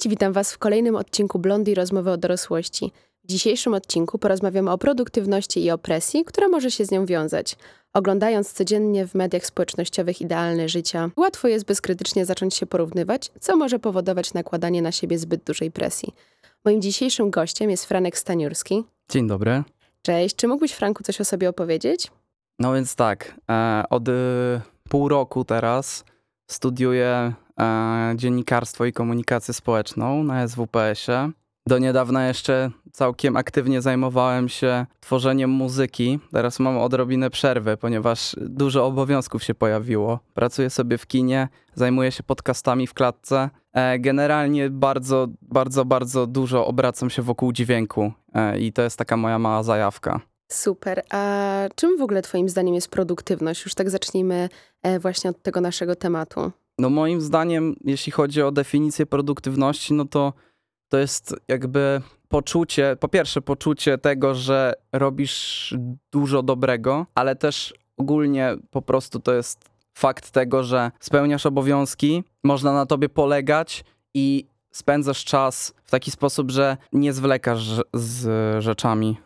Cześć, witam Was w kolejnym odcinku Blondi Rozmowy o dorosłości. W dzisiejszym odcinku porozmawiamy o produktywności i opresji, która może się z nią wiązać. Oglądając codziennie w mediach społecznościowych idealne życia, łatwo jest bezkrytycznie zacząć się porównywać, co może powodować nakładanie na siebie zbyt dużej presji. Moim dzisiejszym gościem jest Franek Staniurski. Dzień dobry. Cześć, czy mógłbyś Franku coś o sobie opowiedzieć? No więc tak, e, od e, pół roku teraz studiuję dziennikarstwo i komunikację społeczną na SWPS-ie. Do niedawna jeszcze całkiem aktywnie zajmowałem się tworzeniem muzyki. Teraz mam odrobinę przerwy, ponieważ dużo obowiązków się pojawiło. Pracuję sobie w kinie, zajmuję się podcastami w klatce. E, generalnie bardzo, bardzo, bardzo dużo obracam się wokół dźwięku e, i to jest taka moja mała zajawka. Super. A czym w ogóle Twoim zdaniem jest produktywność? Już tak zacznijmy e, właśnie od tego naszego tematu. No moim zdaniem, jeśli chodzi o definicję produktywności, no to to jest jakby poczucie, po pierwsze poczucie tego, że robisz dużo dobrego, ale też ogólnie po prostu to jest fakt tego, że spełniasz obowiązki, można na tobie polegać i spędzasz czas w taki sposób, że nie zwlekasz z rzeczami.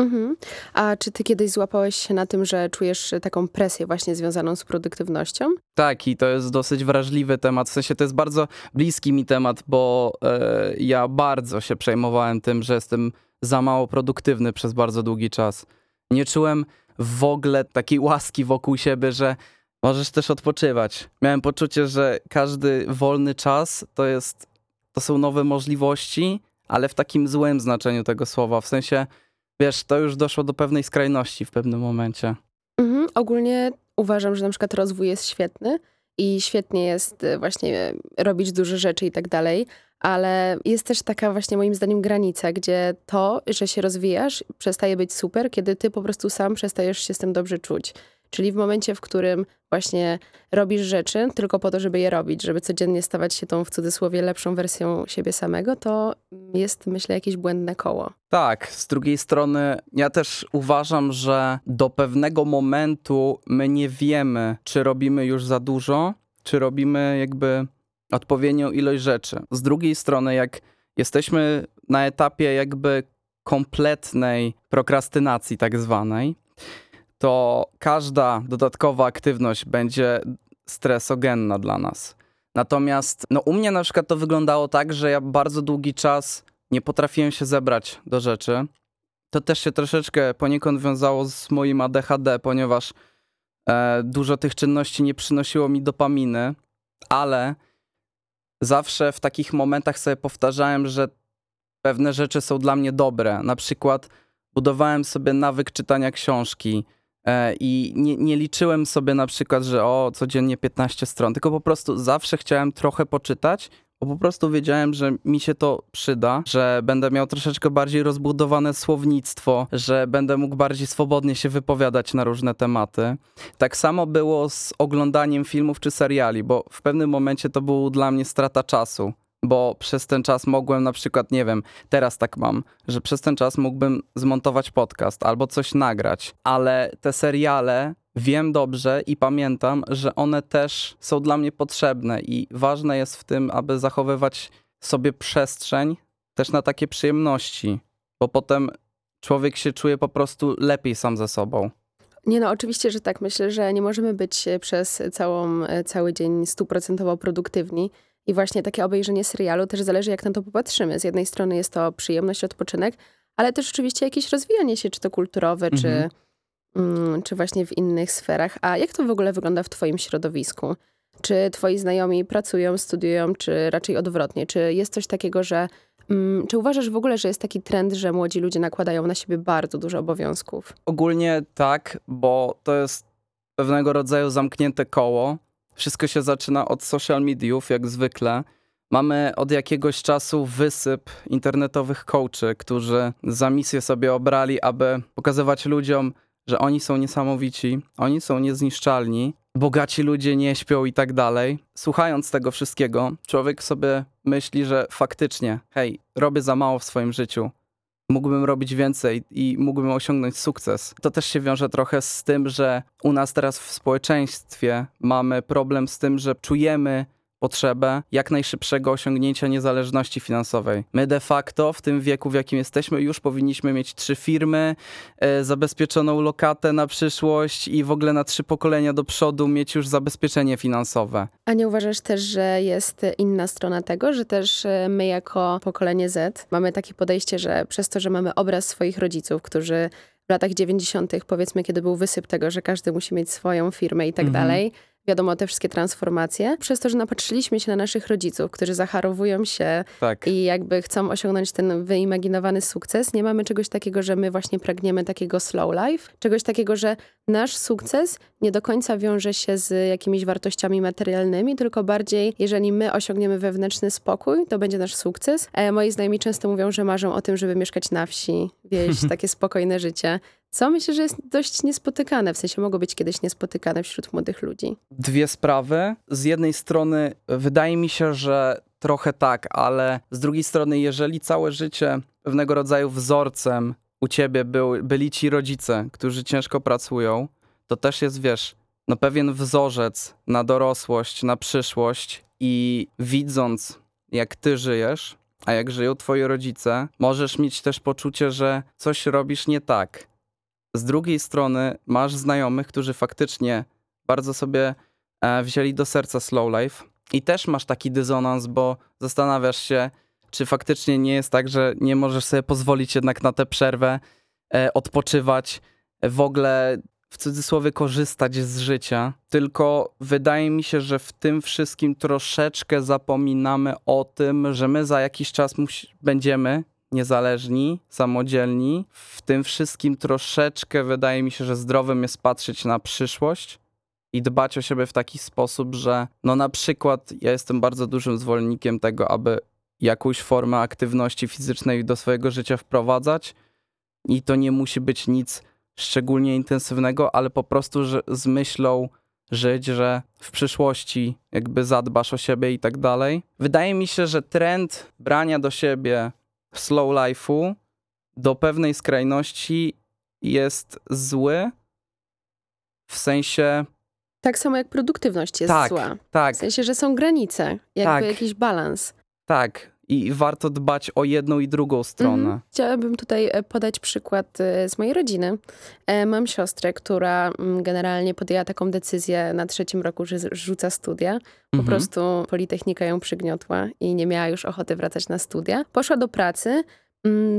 Mhm. A czy ty kiedyś złapałeś się na tym, że czujesz taką presję właśnie związaną z produktywnością? Tak, i to jest dosyć wrażliwy temat. W sensie to jest bardzo bliski mi temat, bo e, ja bardzo się przejmowałem tym, że jestem za mało produktywny przez bardzo długi czas. Nie czułem w ogóle takiej łaski wokół siebie, że możesz też odpoczywać. Miałem poczucie, że każdy wolny czas to jest, to są nowe możliwości, ale w takim złym znaczeniu tego słowa. W sensie wiesz, to już doszło do pewnej skrajności w pewnym momencie. Mhm. Ogólnie uważam, że na przykład rozwój jest świetny i świetnie jest y, właśnie robić duże rzeczy i tak dalej, ale jest też taka właśnie moim zdaniem granica, gdzie to, że się rozwijasz, przestaje być super, kiedy ty po prostu sam przestajesz się z tym dobrze czuć. Czyli w momencie, w którym właśnie robisz rzeczy tylko po to, żeby je robić, żeby codziennie stawać się tą w cudzysłowie lepszą wersją siebie samego, to jest myślę jakieś błędne koło. Tak, z drugiej strony ja też uważam, że do pewnego momentu my nie wiemy, czy robimy już za dużo, czy robimy jakby odpowiednią ilość rzeczy. Z drugiej strony, jak jesteśmy na etapie jakby kompletnej prokrastynacji tak zwanej, to każda dodatkowa aktywność będzie stresogenna dla nas. Natomiast no, u mnie na przykład to wyglądało tak, że ja bardzo długi czas nie potrafiłem się zebrać do rzeczy. To też się troszeczkę poniekąd wiązało z moim ADHD, ponieważ e, dużo tych czynności nie przynosiło mi dopaminy, ale zawsze w takich momentach sobie powtarzałem, że pewne rzeczy są dla mnie dobre. Na przykład budowałem sobie nawyk czytania książki, I nie, nie, liczyłem sobie na przykład, że o, codziennie 15 stron, tylko po prostu zawsze chciałem trochę poczytać, bo po prostu wiedziałem, że mi się to przyda, że będę miał troszeczkę bardziej rozbudowane słownictwo, że będę mógł bardziej swobodnie się wypowiadać na różne tematy. Tak samo było z oglądaniem filmów czy seriali, bo w pewnym momencie to było dla mnie strata czasu bo przez ten czas mogłem na przykład, nie wiem, teraz tak mam, że przez ten czas mógłbym zmontować podcast albo coś nagrać, ale te seriale wiem dobrze i pamiętam, że one też są dla mnie potrzebne i ważne jest w tym, aby zachowywać sobie przestrzeń też na takie przyjemności, bo potem człowiek się czuje po prostu lepiej sam ze sobą. Nie no, oczywiście, że tak. Myślę, że nie możemy być przez całą, cały dzień stuprocentowo produktywni i właśnie takie obejrzenie serialu też zależy, jak na to popatrzymy. Z jednej strony jest to przyjemność, odpoczynek, ale też oczywiście jakieś rozwijanie się, czy to kulturowe, mhm. czy, mm, czy właśnie w innych sferach. A jak to w ogóle wygląda w Twoim środowisku? Czy Twoi znajomi pracują, studiują, czy raczej odwrotnie? Czy jest coś takiego, że. Mm, czy uważasz w ogóle, że jest taki trend, że młodzi ludzie nakładają na siebie bardzo dużo obowiązków? Ogólnie tak, bo to jest pewnego rodzaju zamknięte koło wszystko się zaczyna od social mediów, jak zwykle. Mamy od jakiegoś czasu wysyp internetowych coachy, którzy za misję sobie obrali, aby pokazywać ludziom, że oni są niesamowici, oni są niezniszczalni, bogaci ludzie nie śpią i tak dalej. Słuchając tego wszystkiego, człowiek sobie myśli, że faktycznie, hej, robię za mało w swoim życiu, mógłbym robić więcej i mógłbym osiągnąć sukces. To też się wiąże trochę z tym, że u nas teraz w społeczeństwie mamy problem z tym, że czujemy potrzebę jak najszybszego osiągnięcia niezależności finansowej. My de facto w tym wieku, w jakim jesteśmy, już powinniśmy mieć trzy firmy, e, zabezpieczoną lokatę na przyszłość i w ogóle na trzy pokolenia do przodu mieć już zabezpieczenie finansowe. A nie uważasz też, że jest inna strona tego, że też e, my jako pokolenie Z mamy takie podejście, że przez to, że mamy obraz swoich rodziców, którzy w latach 90., powiedzmy, kiedy był wysyp tego, że każdy musi mieć swoją firmę i tak mhm. dalej, wiadomo, te wszystkie transformacje, przez to, że napatrzyliśmy się na naszych rodziców, którzy zacharowują się tak. i jakby chcą osiągnąć ten wyimaginowany sukces, nie mamy czegoś takiego, że my właśnie pragniemy takiego slow life, czegoś takiego, że nasz sukces nie do końca wiąże się z jakimiś wartościami materialnymi, tylko bardziej, jeżeli my osiągniemy wewnętrzny spokój, to będzie nasz sukces. A moi znajomi często mówią, że marzą o tym, żeby mieszkać na wsi, wieść takie spokojne życie. Co myślę, że jest dość niespotykane, w sensie mogło być kiedyś niespotykane wśród młodych ludzi. Dwie sprawy. Z jednej strony wydaje mi się, że trochę tak, ale z drugiej strony, jeżeli całe życie pewnego rodzaju wzorcem u ciebie był, byli ci rodzice, którzy ciężko pracują, to też jest, wiesz, no pewien wzorzec na dorosłość, na przyszłość i widząc, jak ty żyjesz, a jak żyją twoi rodzice, możesz mieć też poczucie, że coś robisz nie tak z drugiej strony masz znajomych, którzy faktycznie bardzo sobie e, wzięli do serca slow life i też masz taki dysonans, bo zastanawiasz się, czy faktycznie nie jest tak, że nie możesz sobie pozwolić jednak na tę przerwę, e, odpoczywać, w ogóle w cudzysłowie korzystać z życia. Tylko wydaje mi się, że w tym wszystkim troszeczkę zapominamy o tym, że my za jakiś czas będziemy niezależni, samodzielni. W tym wszystkim troszeczkę wydaje mi się, że zdrowym jest patrzeć na przyszłość i dbać o siebie w taki sposób, że no na przykład ja jestem bardzo dużym zwolennikiem tego, aby jakąś formę aktywności fizycznej do swojego życia wprowadzać i to nie musi być nic szczególnie intensywnego, ale po prostu że z myślą żyć, że w przyszłości jakby zadbasz o siebie i tak dalej. Wydaje mi się, że trend brania do siebie slow life'u do pewnej skrajności jest zły. W sensie. Tak samo jak produktywność jest tak, zła. Tak. W sensie, że są granice, jakby tak. jakiś balans. Tak. I warto dbać o jedną i drugą stronę. Mhm. Chciałabym tutaj e, podać przykład e, z mojej rodziny. E, mam siostrę, która mm, generalnie podjęła taką decyzję na trzecim roku, że rzuca studia. Po mhm. prostu Politechnika ją przygniotła i nie miała już ochoty wracać na studia. Poszła do pracy,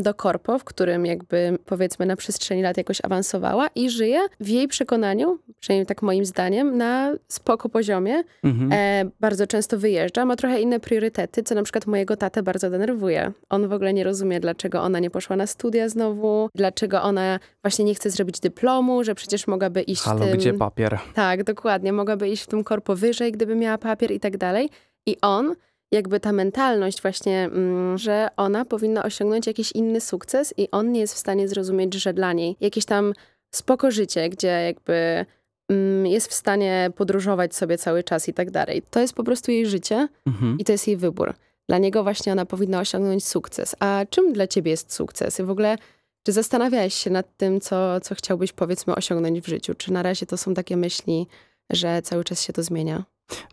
do korpo, w którym jakby powiedzmy na przestrzeni lat jakoś awansowała i żyje w jej przekonaniu, przynajmniej tak moim zdaniem, na spoko poziomie. Mhm. E, bardzo często wyjeżdża, ma trochę inne priorytety, co na przykład mojego tatę bardzo denerwuje. On w ogóle nie rozumie, dlaczego ona nie poszła na studia znowu, dlaczego ona właśnie nie chce zrobić dyplomu, że przecież mogłaby iść Halo, tym... gdzie papier? Tak, dokładnie. Mogłaby iść w tym korpo wyżej, gdyby miała papier i tak dalej. I on jakby ta mentalność właśnie, mm, że ona powinna osiągnąć jakiś inny sukces i on nie jest w stanie zrozumieć, że dla niej jakieś tam spoko życie, gdzie jakby mm, jest w stanie podróżować sobie cały czas i tak dalej. To jest po prostu jej życie mhm. i to jest jej wybór. Dla niego właśnie ona powinna osiągnąć sukces. A czym dla ciebie jest sukces? I w ogóle czy zastanawiałeś się nad tym, co, co chciałbyś powiedzmy osiągnąć w życiu? Czy na razie to są takie myśli, że cały czas się to zmienia?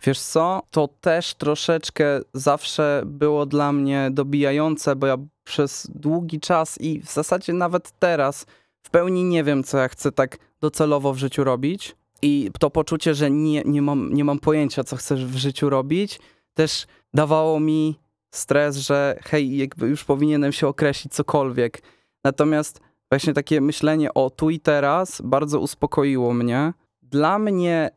Wiesz co, to też troszeczkę zawsze było dla mnie dobijające, bo ja przez długi czas i w zasadzie nawet teraz w pełni nie wiem, co ja chcę tak docelowo w życiu robić. I to poczucie, że nie, nie, mam, nie mam pojęcia, co chcesz w życiu robić, też dawało mi stres, że hej, jakby już powinienem się określić cokolwiek. Natomiast właśnie takie myślenie o tu i teraz bardzo uspokoiło mnie. Dla mnie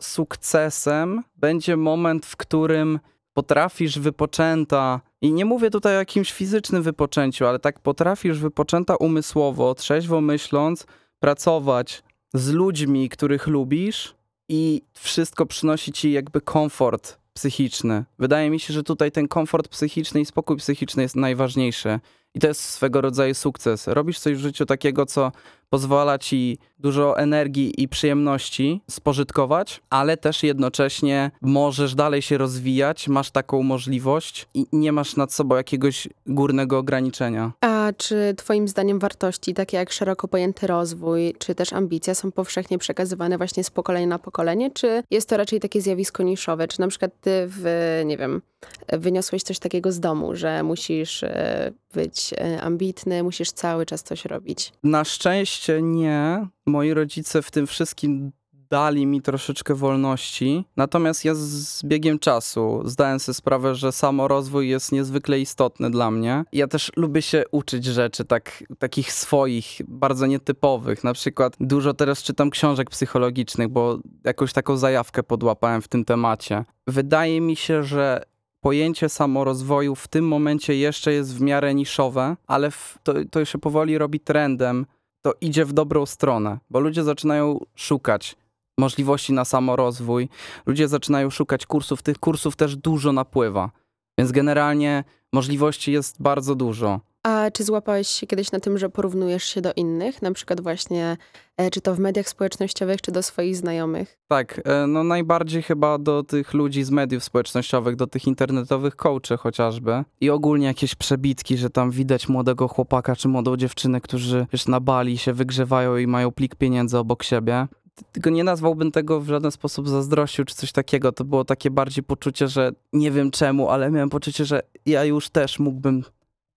sukcesem będzie moment, w którym potrafisz wypoczęta, i nie mówię tutaj o jakimś fizycznym wypoczęciu, ale tak potrafisz wypoczęta umysłowo, trzeźwo myśląc, pracować z ludźmi, których lubisz i wszystko przynosi ci jakby komfort psychiczny. Wydaje mi się, że tutaj ten komfort psychiczny i spokój psychiczny jest najważniejszy. I to jest swego rodzaju sukces. Robisz coś w życiu takiego, co pozwala ci dużo energii i przyjemności spożytkować, ale też jednocześnie możesz dalej się rozwijać, masz taką możliwość i nie masz nad sobą jakiegoś górnego ograniczenia. A czy twoim zdaniem wartości, takie jak szeroko pojęty rozwój, czy też ambicja są powszechnie przekazywane właśnie z pokolenia na pokolenie, czy jest to raczej takie zjawisko niszowe? Czy na przykład ty w, nie wiem, wyniosłeś coś takiego z domu, że musisz e, być e, ambitny, musisz cały czas coś robić? Na szczęście nie. Moi rodzice w tym wszystkim dali mi troszeczkę wolności. Natomiast ja z biegiem czasu zdałem sobie sprawę, że samorozwój jest niezwykle istotny dla mnie. Ja też lubię się uczyć rzeczy tak, takich swoich, bardzo nietypowych. Na przykład dużo teraz czytam książek psychologicznych, bo jakąś taką zajawkę podłapałem w tym temacie. Wydaje mi się, że pojęcie samorozwoju w tym momencie jeszcze jest w miarę niszowe, ale to, to się powoli robi trendem. To idzie w dobrą stronę, bo ludzie zaczynają szukać możliwości na samorozwój. Ludzie zaczynają szukać kursów, tych kursów też dużo napływa. Więc generalnie możliwości jest bardzo dużo. A czy złapałeś się kiedyś na tym, że porównujesz się do innych? Na przykład właśnie, e, czy to w mediach społecznościowych, czy do swoich znajomych? Tak, e, no najbardziej chyba do tych ludzi z mediów społecznościowych, do tych internetowych coachy chociażby. I ogólnie jakieś przebitki, że tam widać młodego chłopaka czy młodą dziewczynę, którzy wiesz, na bali się wygrzewają i mają plik pieniędzy obok siebie tylko nie nazwałbym tego w żaden sposób zazdrościł czy coś takiego. To było takie bardziej poczucie, że nie wiem czemu, ale miałem poczucie, że ja już też mógłbym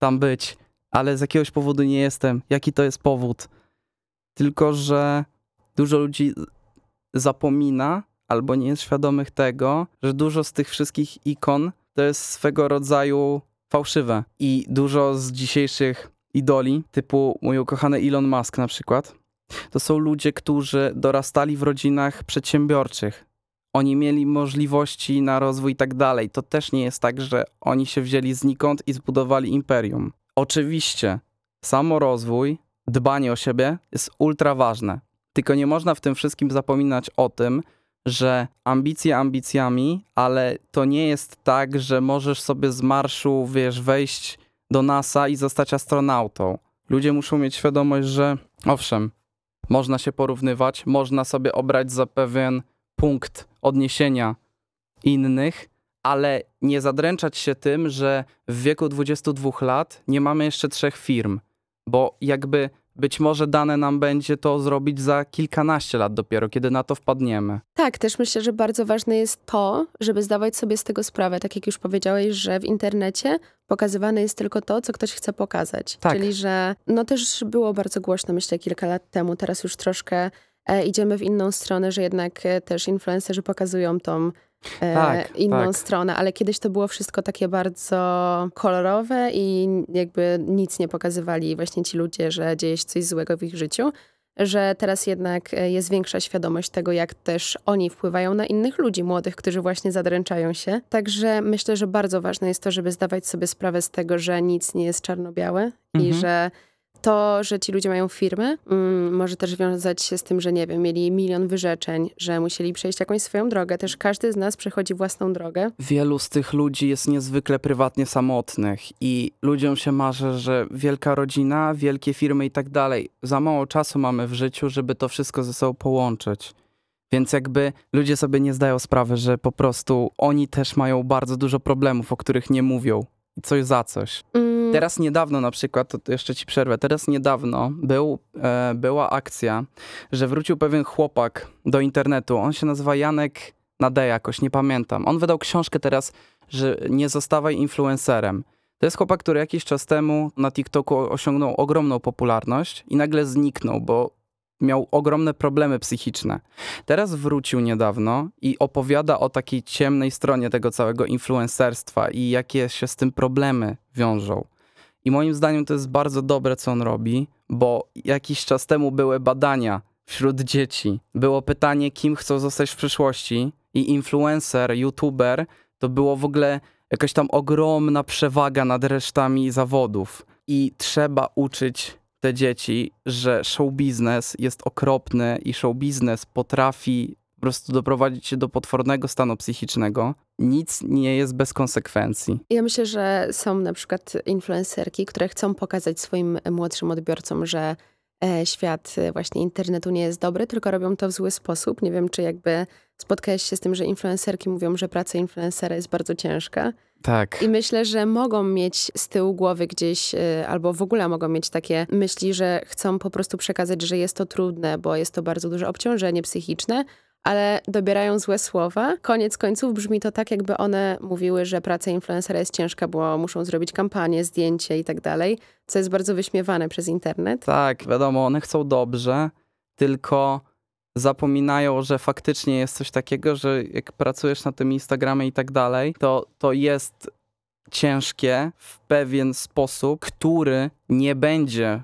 tam być, ale z jakiegoś powodu nie jestem. Jaki to jest powód? Tylko, że dużo ludzi zapomina albo nie jest świadomych tego, że dużo z tych wszystkich ikon to jest swego rodzaju fałszywe. I dużo z dzisiejszych idoli, typu mój ukochany Elon Musk na przykład, to są ludzie, którzy dorastali w rodzinach przedsiębiorczych. Oni mieli możliwości na rozwój i tak dalej. To też nie jest tak, że oni się wzięli znikąd i zbudowali imperium. Oczywiście, samorozwój, dbanie o siebie jest ultra ważne. Tylko nie można w tym wszystkim zapominać o tym, że ambicje ambicjami, ale to nie jest tak, że możesz sobie z marszu, wiesz, wejść do NASA i zostać astronautą. Ludzie muszą mieć świadomość, że owszem, można się porównywać, można sobie obrać za pewien punkt odniesienia innych, ale nie zadręczać się tym, że w wieku 22 lat nie mamy jeszcze trzech firm, bo jakby być może dane nam będzie to zrobić za kilkanaście lat dopiero, kiedy na to wpadniemy. Tak, też myślę, że bardzo ważne jest to, żeby zdawać sobie z tego sprawę, tak jak już powiedziałeś, że w internecie pokazywane jest tylko to, co ktoś chce pokazać. Tak. Czyli, że no też było bardzo głośno, myślę, kilka lat temu, teraz już troszkę idziemy w inną stronę, że jednak e, też influencerzy pokazują tą E, tak, inną tak. stronę, ale kiedyś to było wszystko takie bardzo kolorowe i jakby nic nie pokazywali właśnie ci ludzie, że dzieje się coś złego w ich życiu. Że teraz jednak e, jest większa świadomość tego, jak też oni wpływają na innych ludzi młodych, którzy właśnie zadręczają się. Także myślę, że bardzo ważne jest to, żeby zdawać sobie sprawę z tego, że nic nie jest czarno-białe mhm. i że to, że ci ludzie mają firmy, mm, może też wiązać się z tym, że nie wiem, mieli milion wyrzeczeń, że musieli przejść jakąś swoją drogę. Też każdy z nas przechodzi własną drogę. Wielu z tych ludzi jest niezwykle prywatnie samotnych i ludziom się marzy, że wielka rodzina, wielkie firmy i tak dalej. Za mało czasu mamy w życiu, żeby to wszystko ze sobą połączyć. Więc jakby ludzie sobie nie zdają sprawy, że po prostu oni też mają bardzo dużo problemów, o których nie mówią. Coś za coś. Mm Teraz niedawno na przykład, to jeszcze ci przerwę, teraz niedawno był, e, była akcja, że wrócił pewien chłopak do internetu. On się nazywa Janek Nade jakoś, nie pamiętam. On wydał książkę teraz, że nie zostawaj influencerem. To jest chłopak, który jakiś czas temu na TikToku osiągnął ogromną popularność i nagle zniknął, bo miał ogromne problemy psychiczne. Teraz wrócił niedawno i opowiada o takiej ciemnej stronie tego całego influencerstwa i jakie się z tym problemy wiążą. I moim zdaniem to jest bardzo dobre, co on robi, bo jakiś czas temu były badania wśród dzieci. Było pytanie, kim chcą zostać w przyszłości, i influencer, youtuber to było w ogóle jakaś tam ogromna przewaga nad resztami zawodów. I trzeba uczyć te dzieci, że show biznes jest okropny i show biznes potrafi prostu doprowadzić się do potwornego stanu psychicznego. Nic nie jest bez konsekwencji. Ja myślę, że są na przykład influencerki, które chcą pokazać swoim młodszym odbiorcom, że e, świat e, właśnie internetu nie jest dobry, tylko robią to w zły sposób. Nie wiem, czy jakby spotkałeś się z tym, że influencerki mówią, że praca influencera jest bardzo ciężka. Tak. I myślę, że mogą mieć z tyłu głowy gdzieś, y, albo w ogóle mogą mieć takie myśli, że chcą po prostu przekazać, że jest to trudne, bo jest to bardzo duże obciążenie psychiczne, ale dobierają złe słowa. Koniec końców brzmi to tak, jakby one mówiły, że praca influencera jest ciężka, bo muszą zrobić kampanię, zdjęcie i tak dalej, co jest bardzo wyśmiewane przez internet. Tak, wiadomo, one chcą dobrze, tylko zapominają, że faktycznie jest coś takiego, że jak pracujesz na tym Instagramie i tak dalej, to, to jest ciężkie w pewien sposób, który nie będzie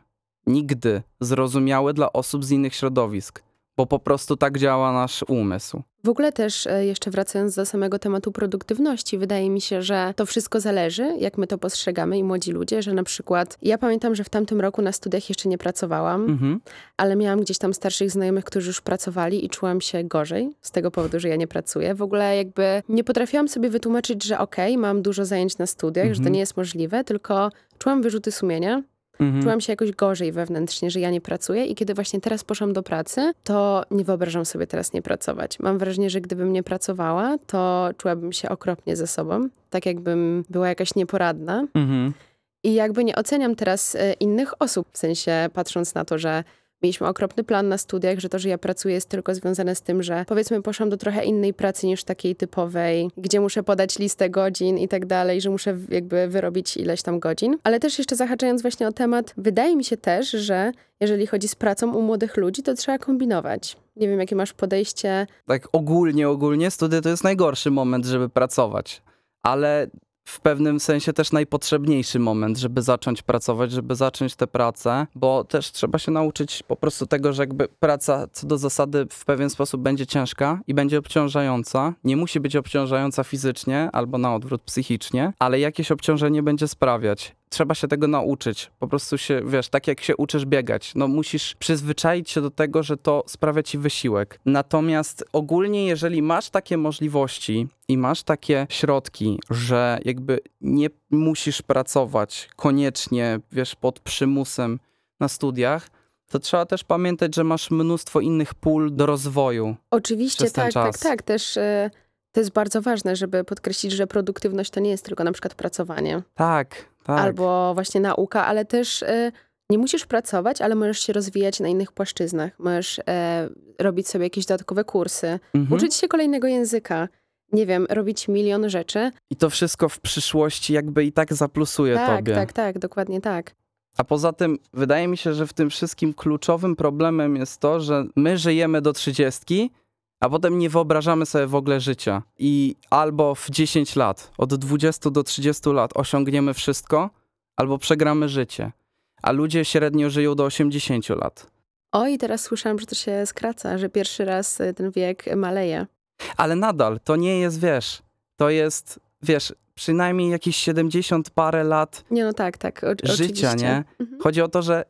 nigdy zrozumiały dla osób z innych środowisk bo po prostu tak działa nasz umysł. W ogóle też e, jeszcze wracając do samego tematu produktywności, wydaje mi się, że to wszystko zależy, jak my to postrzegamy i młodzi ludzie, że na przykład ja pamiętam, że w tamtym roku na studiach jeszcze nie pracowałam, mhm. ale miałam gdzieś tam starszych znajomych, którzy już pracowali i czułam się gorzej z tego powodu, że ja nie pracuję. W ogóle jakby nie potrafiłam sobie wytłumaczyć, że okej, okay, mam dużo zajęć na studiach, mhm. że to mhm. nie jest możliwe, tylko czułam wyrzuty sumienia Mhm. Czułam się jakoś gorzej wewnętrznie, że ja nie pracuję i kiedy właśnie teraz poszłam do pracy, to nie wyobrażam sobie teraz nie pracować. Mam wrażenie, że gdybym nie pracowała, to czułabym się okropnie ze sobą, tak jakbym była jakaś nieporadna. Mhm. I jakby nie oceniam teraz e, innych osób, w sensie patrząc na to, że Mieliśmy okropny plan na studiach, że to, że ja pracuję jest tylko związane z tym, że powiedzmy poszłam do trochę innej pracy niż takiej typowej, gdzie muszę podać listę godzin i tak dalej, że muszę jakby wyrobić ileś tam godzin. Ale też jeszcze zahaczając właśnie o temat, wydaje mi się też, że jeżeli chodzi z pracą u młodych ludzi, to trzeba kombinować. Nie wiem, jakie masz podejście. Tak ogólnie, ogólnie studia to jest najgorszy moment, żeby pracować. Ale w pewnym sensie też najpotrzebniejszy moment, żeby zacząć pracować, żeby zacząć tę pracę, bo też trzeba się nauczyć po prostu tego, że jakby praca co do zasady w pewien sposób będzie ciężka i będzie obciążająca. Nie musi być obciążająca fizycznie albo na odwrót psychicznie, ale jakieś obciążenie będzie sprawiać trzeba się tego nauczyć. Po prostu się, wiesz, tak jak się uczysz biegać, no musisz przyzwyczaić się do tego, że to sprawia ci wysiłek. Natomiast ogólnie, jeżeli masz takie możliwości i masz takie środki, że jakby nie musisz pracować koniecznie, wiesz, pod przymusem na studiach, to trzeba też pamiętać, że masz mnóstwo innych pól do rozwoju. Oczywiście, tak, tak, tak. Też. Y to jest bardzo ważne, żeby podkreślić, że produktywność to nie jest tylko na przykład pracowanie. Tak, tak. Albo właśnie nauka, ale też y, nie musisz pracować, ale możesz się rozwijać na innych płaszczyznach. Możesz y, robić sobie jakieś dodatkowe kursy, mhm. uczyć się kolejnego języka. Nie wiem, robić milion rzeczy. I to wszystko w przyszłości jakby i tak zaplusuje tak, tobie. Tak, tak, tak, dokładnie tak. A poza tym, wydaje mi się, że w tym wszystkim kluczowym problemem jest to, że my żyjemy do trzydziestki, a potem nie wyobrażamy sobie w ogóle życia. I albo w 10 lat, od 20 do 30 lat osiągniemy wszystko, albo przegramy życie. A ludzie średnio żyją do 80 lat. Oj, teraz słyszałam, że to się skraca, że pierwszy raz y, ten wiek maleje. Ale nadal, to nie jest, wiesz, to jest, wiesz, przynajmniej jakieś 70 parę lat nie, no tak, tak, o, życia, oczywiście. nie? Mhm. Chodzi o to, że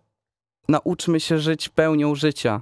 nauczmy się żyć pełnią życia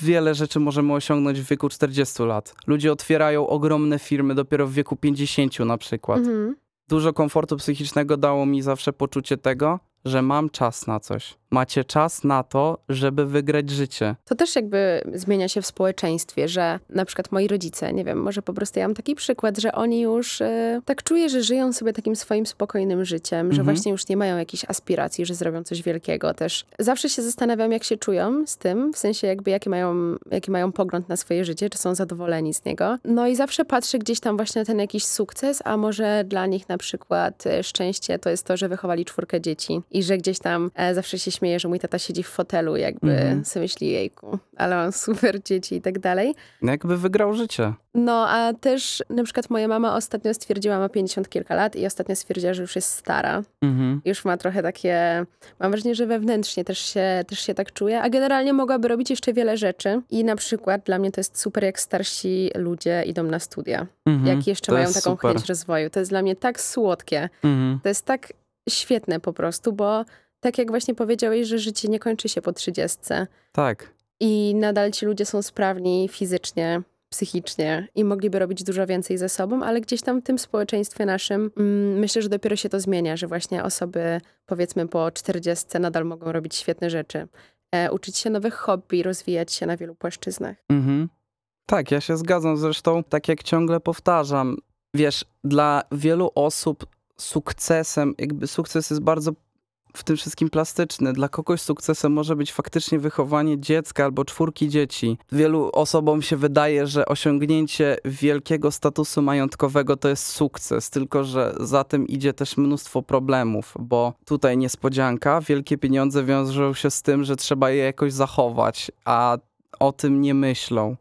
wiele rzeczy możemy osiągnąć w wieku 40 lat. Ludzie otwierają ogromne firmy dopiero w wieku 50 na przykład. Mhm. Dużo komfortu psychicznego dało mi zawsze poczucie tego, że mam czas na coś. Macie czas na to, żeby wygrać życie. To też jakby zmienia się w społeczeństwie, że na przykład moi rodzice, nie wiem, może po prostu ja mam taki przykład, że oni już y, tak czuję, że żyją sobie takim swoim spokojnym życiem, mhm. że właśnie już nie mają jakichś aspiracji, że zrobią coś wielkiego też. Zawsze się zastanawiam, jak się czują z tym, w sensie jakby jaki mają, jaki mają pogląd na swoje życie, czy są zadowoleni z niego. No i zawsze patrzę gdzieś tam właśnie na ten jakiś sukces, a może dla nich na przykład y, szczęście to jest to, że wychowali czwórkę dzieci i że gdzieś tam e, zawsze się że mój tata siedzi w fotelu, jakby mm sobie myśli, jejku, ale mam super dzieci i tak dalej. No jakby wygrał życie. No, a też na przykład moja mama ostatnio stwierdziła, ma 50 kilka lat i ostatnio stwierdziła, że już jest stara. Mm -hmm. Już ma trochę takie, mam wrażenie, że wewnętrznie też się, też się tak czuje, a generalnie mogłaby robić jeszcze wiele rzeczy. I na przykład dla mnie to jest super, jak starsi ludzie idą na studia. Mm -hmm. Jak jeszcze to mają taką super. chęć rozwoju. To jest dla mnie tak słodkie. Mhm. To jest tak świetne po prostu, bo tak jak właśnie powiedziałeś, że życie nie kończy się po trzydziestce. Tak. I nadal ci ludzie są sprawni fizycznie, psychicznie i mogliby robić dużo więcej ze sobą, ale gdzieś tam w tym społeczeństwie naszym mm, myślę, że dopiero się to zmienia, że właśnie osoby powiedzmy po czterdziestce nadal mogą robić świetne rzeczy. e, uczyć się nowych hobby, rozwijać się na wielu płaszczyznach. Mhm. Tak, ja się zgadzam. Zresztą, tak jak ciągle powtarzam, wiesz, dla wielu osób sukcesem, jakby sukces jest bardzo w tym wszystkim plastyczny. Dla kogoś sukcesem może być faktycznie wychowanie dziecka albo czwórki dzieci. Wielu osobom się wydaje, że osiągnięcie wielkiego statusu majątkowego to jest sukces, tylko że za tym idzie też mnóstwo problemów, bo tutaj niespodzianka, wielkie pieniądze wiążą się z tym, że trzeba je jakoś zachować, a o tym nie myślą.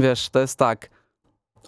Wiesz, to jest tak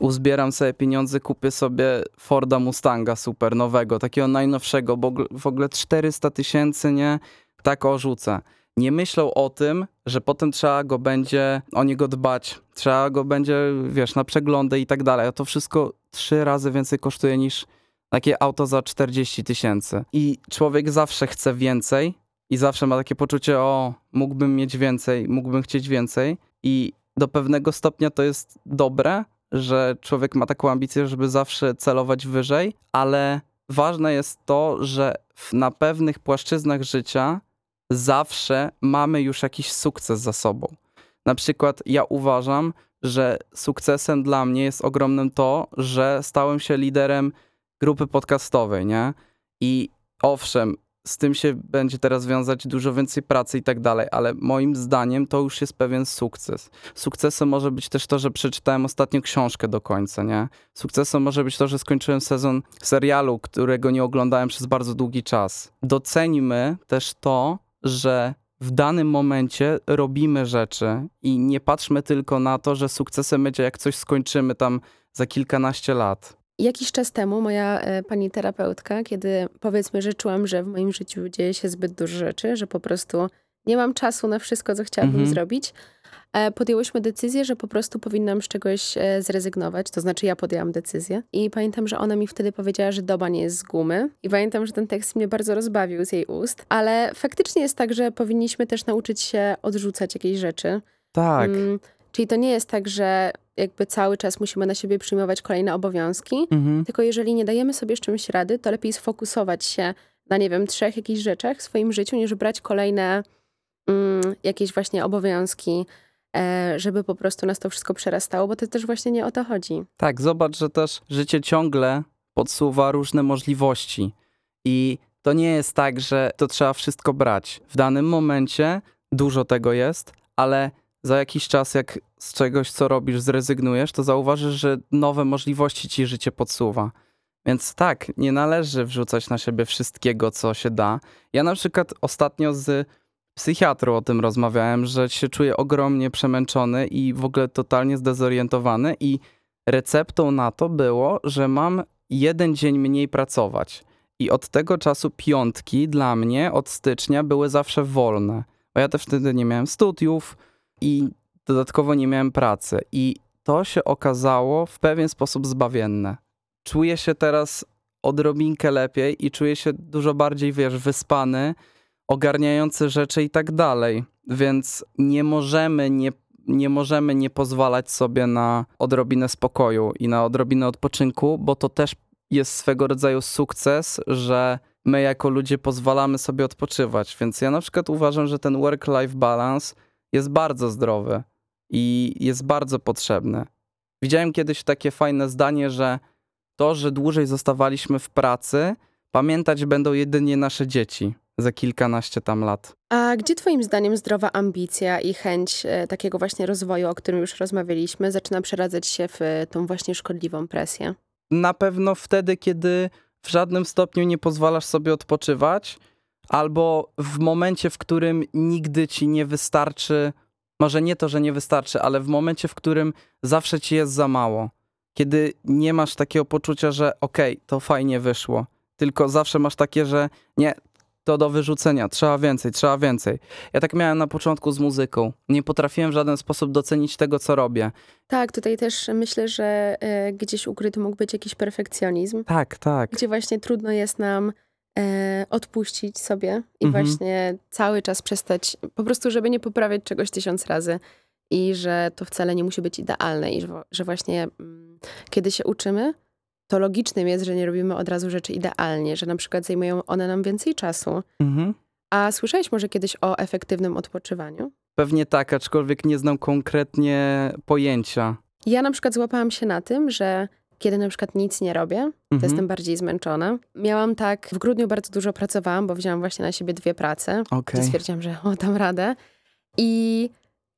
uzbieram sobie pieniądze, kupię sobie Forda Mustanga super nowego, takiego najnowszego, bo w ogóle 400 tysięcy, nie? Tak o rzucę. Nie myślą o tym, że potem trzeba go będzie, o niego dbać, trzeba go będzie, wiesz, na przeglądy i tak dalej. A to wszystko trzy razy więcej kosztuje niż takie auto za 40 tysięcy. I człowiek zawsze chce więcej i zawsze ma takie poczucie, o, mógłbym mieć więcej, mógłbym chcieć więcej. I do pewnego stopnia to jest dobre, że człowiek ma taką ambicję, żeby zawsze celować wyżej, ale ważne jest to, że na pewnych płaszczyznach życia zawsze mamy już jakiś sukces za sobą. Na przykład ja uważam, że sukcesem dla mnie jest ogromnym to, że stałem się liderem grupy podcastowej, nie? I owszem, z tym się będzie teraz wiązać dużo więcej pracy i tak dalej, ale moim zdaniem to już jest pewien sukces. Sukcesem może być też to, że przeczytałem ostatnią książkę do końca, nie? Sukcesem może być to, że skończyłem sezon serialu, którego nie oglądałem przez bardzo długi czas. Docenimy też to, że w danym momencie robimy rzeczy i nie patrzmy tylko na to, że sukcesem będzie jak coś skończymy tam za kilkanaście lat. Jakiś czas temu moja e, pani terapeutka, kiedy powiedzmy, że czułam, że w moim życiu dzieje się zbyt dużo rzeczy, że po prostu nie mam czasu na wszystko, co chciałabym mhm. zrobić, e, podjęłyśmy decyzję, że po prostu powinnam z czegoś e, zrezygnować. To znaczy, ja podjęłam decyzję. I pamiętam, że ona mi wtedy powiedziała, że doba nie jest z gumy. I pamiętam, że ten tekst mnie bardzo rozbawił z jej ust. Ale faktycznie jest tak, że powinniśmy też nauczyć się odrzucać jakieś rzeczy. Tak. Mm, czyli to nie jest tak, że jakby cały czas musimy na siebie przyjmować kolejne obowiązki, mhm. tylko jeżeli nie dajemy sobie z czymś rady, to lepiej sfokusować się na, nie wiem, trzech jakichś rzeczach w swoim życiu, niż brać kolejne mm, jakieś właśnie obowiązki, e, żeby po prostu nas to wszystko przerastało, bo to też właśnie nie o to chodzi. Tak, zobacz, że też życie ciągle podsuwa różne możliwości i to nie jest tak, że to trzeba wszystko brać. W danym momencie dużo tego jest, ale za jakiś czas, jak z czegoś, co robisz, zrezygnujesz, to zauważysz, że nowe możliwości ci życie podsuwa. Więc tak, nie należy wrzucać na siebie wszystkiego, co się da. Ja na przykład ostatnio z psychiatrą o tym rozmawiałem, że się czuję ogromnie przemęczony i w ogóle totalnie zdezorientowany i receptą na to było, że mam jeden dzień mniej pracować. I od tego czasu piątki dla mnie od stycznia były zawsze wolne. Bo ja też wtedy nie miałem studiów, i dodatkowo nie miałem pracy. I to się okazało w pewien sposób zbawienne. Czuję się teraz odrobinkę lepiej i czuję się dużo bardziej, wiesz, wyspany, ogarniający rzeczy i tak dalej. Więc nie możemy nie, nie możemy nie pozwalać sobie na odrobinę spokoju i na odrobinę odpoczynku, bo to też jest swego rodzaju sukces, że my jako ludzie pozwalamy sobie odpoczywać. Więc ja na przykład uważam, że ten work-life balance jest bardzo zdrowy i jest bardzo potrzebny. Widziałem kiedyś takie fajne zdanie, że to, że dłużej zostawaliśmy w pracy, pamiętać będą jedynie nasze dzieci za kilkanaście tam lat. A gdzie Twoim zdaniem zdrowa ambicja i chęć e, takiego właśnie rozwoju, o którym już rozmawialiśmy, zaczyna przeradzać się w e, tą właśnie szkodliwą presję? Na pewno wtedy, kiedy w żadnym stopniu nie pozwalasz sobie odpoczywać albo w momencie, w którym nigdy ci nie wystarczy, może nie to, że nie wystarczy, ale w momencie, w którym zawsze ci jest za mało. Kiedy nie masz takiego poczucia, że okej, okay, to fajnie wyszło, tylko zawsze masz takie, że nie, to do wyrzucenia, trzeba więcej, trzeba więcej. Ja tak miałem na początku z muzyką. Nie potrafiłem w żaden sposób docenić tego, co robię. Tak, tutaj też myślę, że y, gdzieś ukryty mógł być jakiś perfekcjonizm. Tak, tak. Gdzie właśnie trudno jest nam e, odpuścić sobie i mhm. właśnie cały czas przestać, po prostu, żeby nie poprawiać czegoś tysiąc razy i że to wcale nie musi być idealne i że, że właśnie mm, kiedy się uczymy, to logicznym jest, że nie robimy od razu rzeczy idealnie, że na przykład zajmują one nam więcej czasu, mhm. A słyszałeś może kiedyś o efektywnym odpoczywaniu? Pewnie tak, aczkolwiek nie znam konkretnie pojęcia. Ja na przykład złapałam się na tym, że kiedy na przykład nic nie robię, to Mhm. jestem bardziej zmęczona. Miałam tak, w grudniu bardzo dużo pracowałam, bo wzięłam właśnie na siebie dwie prace. Okay. Stwierdziłam, że o, dam radę. I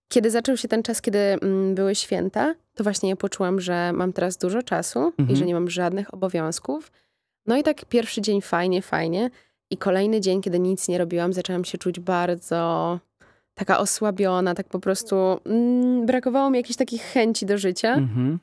kiedy zaczął się ten czas, kiedy mm, były święta, to właśnie ja poczułam, że mam teraz dużo czasu i Mhm. że nie mam żadnych obowiązków. No i tak pierwszy dzień fajnie, fajnie. I kolejny dzień, kiedy nic nie robiłam, zaczęłam się czuć bardzo taka osłabiona, tak po prostu mm, brakowało mi jakichś takich chęci do życia. Mhm.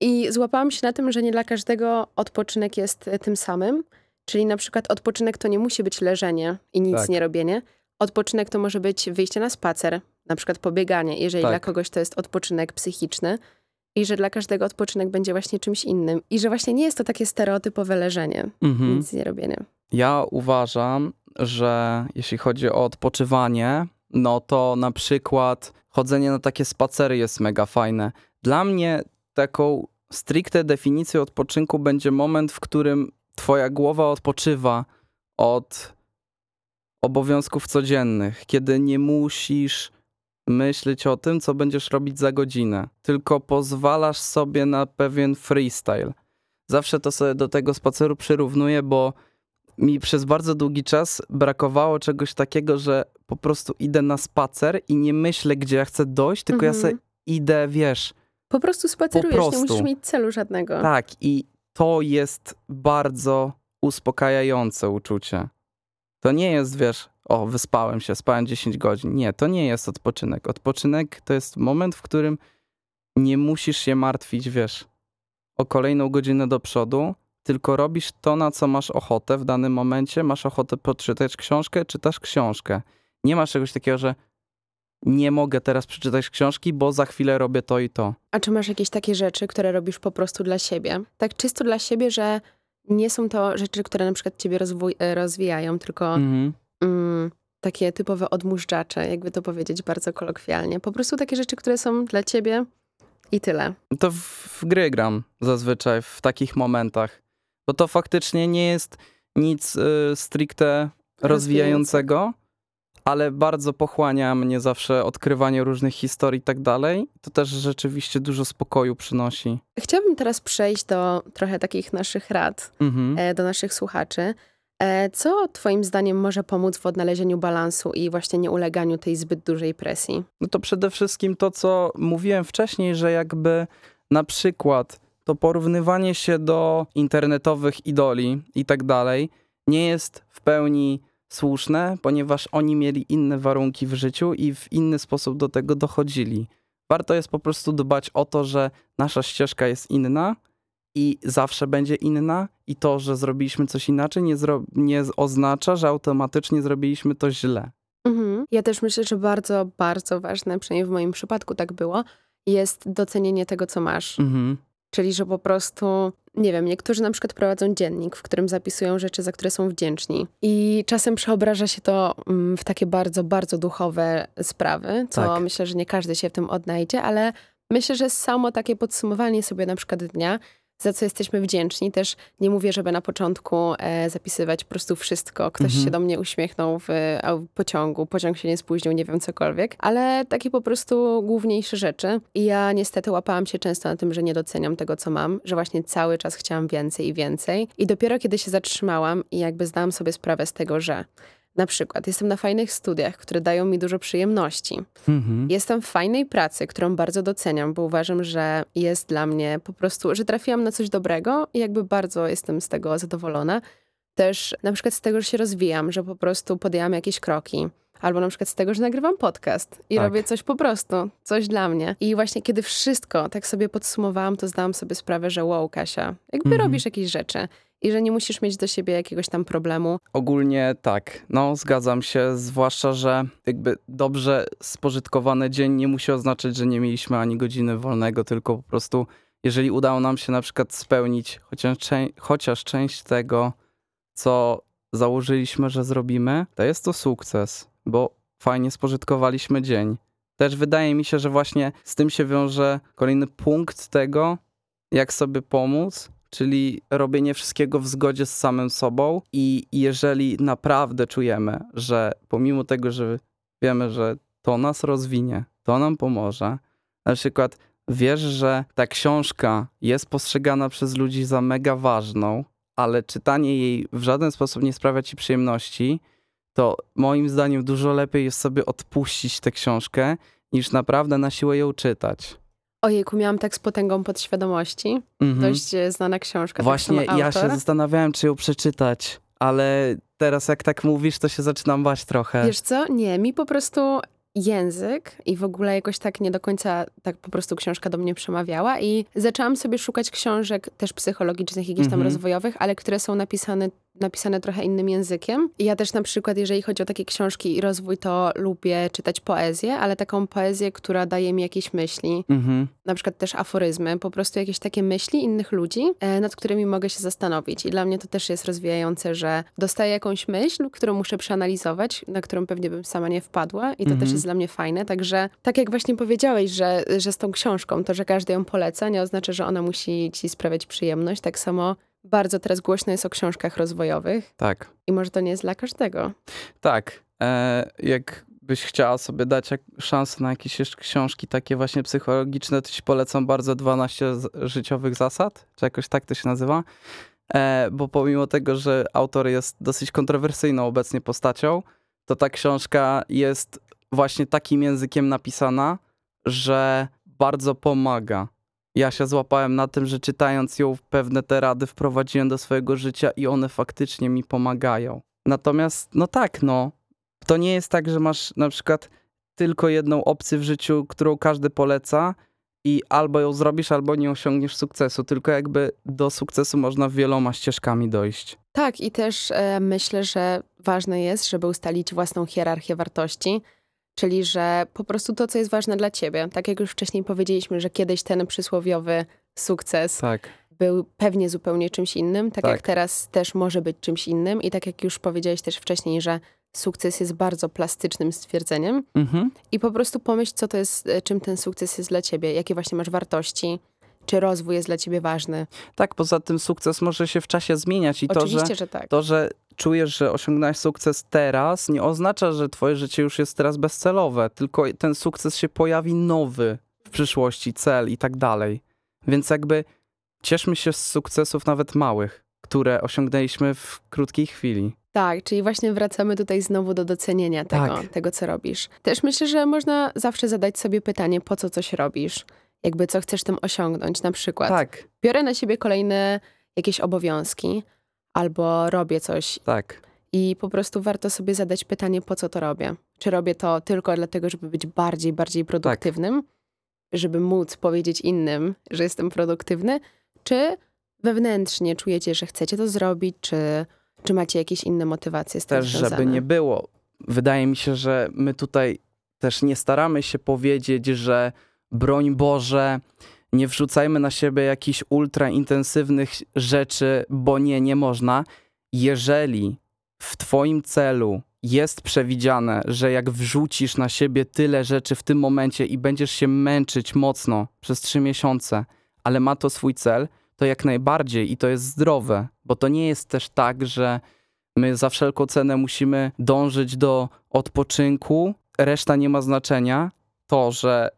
I złapałam się na tym, że nie dla każdego odpoczynek jest e, tym samym. Czyli na przykład odpoczynek to nie musi być leżenie i nic Tak. nie robienie. Odpoczynek to może być wyjście na spacer, na przykład pobieganie, jeżeli Tak. dla kogoś to jest odpoczynek psychiczny. I że dla każdego odpoczynek będzie właśnie czymś innym. I że właśnie nie jest to takie stereotypowe leżenie, Mhm. nic nie robienie. Ja uważam, że jeśli chodzi o odpoczywanie, no to na przykład chodzenie na takie spacery jest mega fajne. Dla mnie taką stricte definicją odpoczynku będzie moment, w którym twoja głowa odpoczywa od obowiązków codziennych, kiedy nie musisz myśleć o tym, co będziesz robić za godzinę, tylko pozwalasz sobie na pewien freestyle. Zawsze to sobie do tego spaceru przyrównuję, bo mi przez bardzo długi czas brakowało czegoś takiego, że po prostu idę na spacer i nie myślę, gdzie ja chcę dojść, tylko ja Mhm. sobie idę, wiesz, Po prostu spacerujesz, nie prostu. musisz mieć celu żadnego. tak. I to jest bardzo uspokajające uczucie. To nie jest, wiesz, o, wyspałem się, spałem 10 godzin. Nie, to nie jest odpoczynek. Odpoczynek to jest moment, w którym nie musisz się martwić, wiesz, o kolejną godzinę do przodu, tylko robisz to, na co masz ochotę w danym momencie. Masz ochotę poczytać książkę, czytasz książkę. Nie masz czegoś takiego, że nie mogę teraz przeczytać książki, bo za chwilę robię to i to. A czy masz jakieś takie rzeczy, które robisz po prostu dla siebie? Tak czysto dla siebie, że nie są to rzeczy, które na przykład ciebie e, rozwijają, tylko Mhm. mm, takie typowe odmóżdżacze, jakby to powiedzieć bardzo kolokwialnie. Po prostu takie rzeczy, które są dla ciebie i tyle. To w, w gry gram zazwyczaj w takich momentach. Bo to faktycznie nie jest nic y, stricte rozwijającego, ale bardzo pochłania mnie zawsze odkrywanie różnych historii i tak dalej. To też rzeczywiście dużo spokoju przynosi. Chciałabym teraz przejść do trochę takich naszych rad Mhm. e, do naszych słuchaczy. E, Co Twoim zdaniem może pomóc w odnalezieniu balansu i właśnie nieuleganiu tej zbyt dużej presji? No to przede wszystkim to, co mówiłem wcześniej, że jakby na przykład to porównywanie się do internetowych idoli i tak dalej nie jest w pełni słuszne, ponieważ oni mieli inne warunki w życiu i w inny sposób do tego dochodzili. Warto jest po prostu dbać o to, że nasza ścieżka jest inna i zawsze będzie inna i to, że zrobiliśmy coś inaczej nie, zro- nie oznacza, że automatycznie zrobiliśmy to źle. Mhm. Ja też myślę, że bardzo, bardzo ważne, przynajmniej w moim przypadku tak było, jest docenienie tego, co masz. Mhm. Czyli, że po prostu, nie wiem, niektórzy na przykład prowadzą dziennik, w którym zapisują rzeczy, za które są wdzięczni. I czasem przeobraża się to mm, w takie bardzo, bardzo duchowe sprawy, co Tak. myślę, że nie każdy się w tym odnajdzie, ale myślę, że samo takie podsumowanie sobie na przykład dnia, za co jesteśmy wdzięczni. Też nie mówię, żeby na początku e, zapisywać po prostu wszystko. Ktoś Mhm. się do mnie uśmiechnął w e, pociągu, pociąg się nie spóźnił, nie wiem, cokolwiek. Ale takie po prostu główniejsze rzeczy. I ja niestety łapałam się często na tym, że nie doceniam tego, co mam, że właśnie cały czas chciałam więcej i więcej. I dopiero kiedy się zatrzymałam i jakby zdałam sobie sprawę z tego, że na przykład jestem na fajnych studiach, które dają mi dużo przyjemności. Mhm. Jestem w fajnej pracy, którą bardzo doceniam, bo uważam, że jest dla mnie po prostu, że trafiłam na coś dobrego i jakby bardzo jestem z tego zadowolona. Też na przykład z tego, że się rozwijam, że po prostu podjęłam jakieś kroki. Albo na przykład z tego, że nagrywam podcast i Tak. robię coś po prostu, coś dla mnie. I właśnie kiedy wszystko tak sobie podsumowałam, to zdałam sobie sprawę, że wow, Kasia, jakby Mhm. robisz jakieś rzeczy i że nie musisz mieć do siebie jakiegoś tam problemu. Ogólnie tak, no zgadzam się, zwłaszcza, że jakby dobrze spożytkowany dzień nie musi oznaczać, że nie mieliśmy ani godziny wolnego, tylko po prostu jeżeli udało nam się na przykład spełnić chociaż, chociaż część tego, co założyliśmy, że zrobimy, to jest to sukces, bo fajnie spożytkowaliśmy dzień. Też wydaje mi się, że właśnie z tym się wiąże kolejny punkt tego, jak sobie pomóc, czyli robienie wszystkiego w zgodzie z samym sobą. I jeżeli naprawdę czujemy, że pomimo tego, że wiemy, że to nas rozwinie, to nam pomoże, na przykład wiesz, że ta książka jest postrzegana przez ludzi za mega ważną, ale czytanie jej w żaden sposób nie sprawia ci przyjemności, to moim zdaniem dużo lepiej jest sobie odpuścić tę książkę, niż naprawdę na siłę ją czytać. Ojejku, miałam tak z potęgą podświadomości. Mhm. Dość e, znana książka. Tak Właśnie tak ja się zastanawiałem, czy ją przeczytać, ale teraz jak tak mówisz, to się zaczynam bać trochę. Wiesz co? Nie, mi po prostu język i w ogóle jakoś tak nie do końca tak po prostu książka do mnie przemawiała i zaczęłam sobie szukać książek też psychologicznych, jakichś tam mm -hmm. rozwojowych, ale które są napisane napisane trochę innym językiem. I ja też na przykład, jeżeli chodzi o takie książki i rozwój, to lubię czytać poezję, ale taką poezję, która daje mi jakieś myśli. Mhm. Na przykład też aforyzmy, po prostu jakieś takie myśli innych ludzi, e, nad którymi mogę się zastanowić. I dla mnie to też jest rozwijające, że dostaję jakąś myśl, którą muszę przeanalizować, na którą pewnie bym sama nie wpadła i to mhm. też jest dla mnie fajne. Także tak jak właśnie powiedziałeś, że, że z tą książką, to, że każdy ją poleca, nie oznacza, że ona musi ci sprawiać przyjemność. Tak samo bardzo teraz głośno jest o książkach rozwojowych. Tak. I może to nie jest dla każdego. Tak. E, jakbyś chciała sobie dać szansę na jakieś jeszcze książki takie właśnie psychologiczne, to ci polecam bardzo 12 życiowych zasad, czy jakoś tak to się nazywa. E, bo pomimo tego, że autor jest dosyć kontrowersyjną obecnie postacią, to ta książka jest właśnie takim językiem napisana, że bardzo pomaga ja się złapałem na tym, że czytając ją, pewne te rady wprowadziłem do swojego życia i one faktycznie mi pomagają. Natomiast, no tak, no, to nie jest tak, że masz na przykład tylko jedną opcję w życiu, którą każdy poleca i albo ją zrobisz, albo nie osiągniesz sukcesu, tylko jakby do sukcesu można wieloma ścieżkami dojść. Tak, i też e, myślę, że ważne jest, żeby ustalić własną hierarchię wartości Czyli, że po prostu to, co jest ważne dla ciebie. Tak jak już wcześniej powiedzieliśmy, że kiedyś ten przysłowiowy sukces tak. był pewnie zupełnie czymś innym, tak, tak, jak teraz też może być czymś innym. I tak jak już powiedziałeś też wcześniej, że sukces jest bardzo plastycznym stwierdzeniem. Mhm. I po prostu pomyśl, co to jest, e, czym ten sukces jest dla ciebie, jakie właśnie masz wartości, czy rozwój jest dla ciebie ważny. Tak, poza tym sukces może się w czasie zmieniać i Oczywiście, to, że, że tak. to, że czujesz, że osiągnąłeś sukces teraz, nie oznacza, że twoje życie już jest teraz bezcelowe, tylko ten sukces się pojawi nowy w przyszłości, cel i tak dalej. Więc jakby cieszmy się z sukcesów nawet małych, które osiągnęliśmy w krótkiej chwili. Tak, czyli właśnie wracamy tutaj znowu do docenienia tego, tak. tego, co robisz. Też myślę, że można zawsze zadać sobie pytanie, po co coś robisz? Jakby co chcesz tym osiągnąć? Na przykład tak. biorę na siebie kolejne jakieś obowiązki, albo robię coś. Tak. I po prostu warto sobie zadać pytanie, po co to robię. Czy robię to tylko dlatego, żeby być bardziej, bardziej tak. produktywnym, tak. żeby móc powiedzieć innym, że jestem produktywny, czy wewnętrznie czujecie, że chcecie to zrobić, czy, czy macie jakieś inne motywacje z tym Też, związane? żeby nie było. Wydaje mi się, że my tutaj też nie staramy się powiedzieć, że broń Boże, nie wrzucajmy na siebie jakichś ultra intensywnych rzeczy, bo nie, nie można. Jeżeli w Twoim celu jest przewidziane, że jak wrzucisz na siebie tyle rzeczy w tym momencie i będziesz się męczyć mocno przez trzy miesiące, ale ma to swój cel, to jak najbardziej i to jest zdrowe, bo to nie jest też tak, że my za wszelką cenę musimy dążyć do odpoczynku, reszta nie ma znaczenia. To, że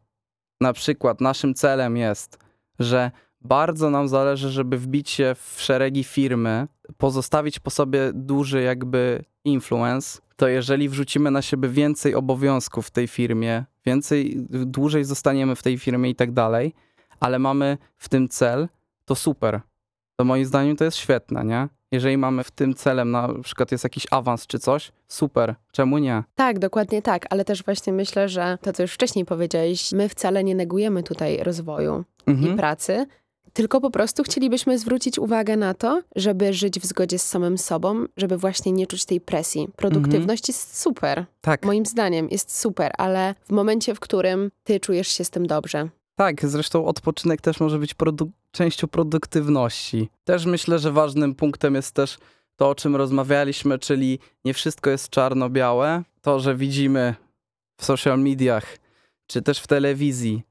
na przykład naszym celem jest, że bardzo nam zależy, żeby wbić się w szeregi firmy, pozostawić po sobie duży jakby influence, to jeżeli wrzucimy na siebie więcej obowiązków w tej firmie, więcej, dłużej zostaniemy w tej firmie i tak dalej, ale mamy w tym cel, to super. To moim zdaniem to jest świetne, nie? Jeżeli mamy w tym celem, na przykład jest jakiś awans czy coś, super, czemu nie? Tak, dokładnie tak, ale też właśnie myślę, że to, co już wcześniej powiedziałeś, my wcale nie negujemy tutaj rozwoju mhm. i pracy, tylko po prostu chcielibyśmy zwrócić uwagę na to, żeby żyć w zgodzie z samym sobą, żeby właśnie nie czuć tej presji. Produktywność mhm. jest super. Tak. Moim zdaniem jest super, ale w momencie, w którym ty czujesz się z tym dobrze, tak, zresztą odpoczynek też może być produ częścią produktywności. Też myślę, że ważnym punktem jest też to, o czym rozmawialiśmy, czyli nie wszystko jest czarno-białe. To, że widzimy w social mediach, czy też w telewizji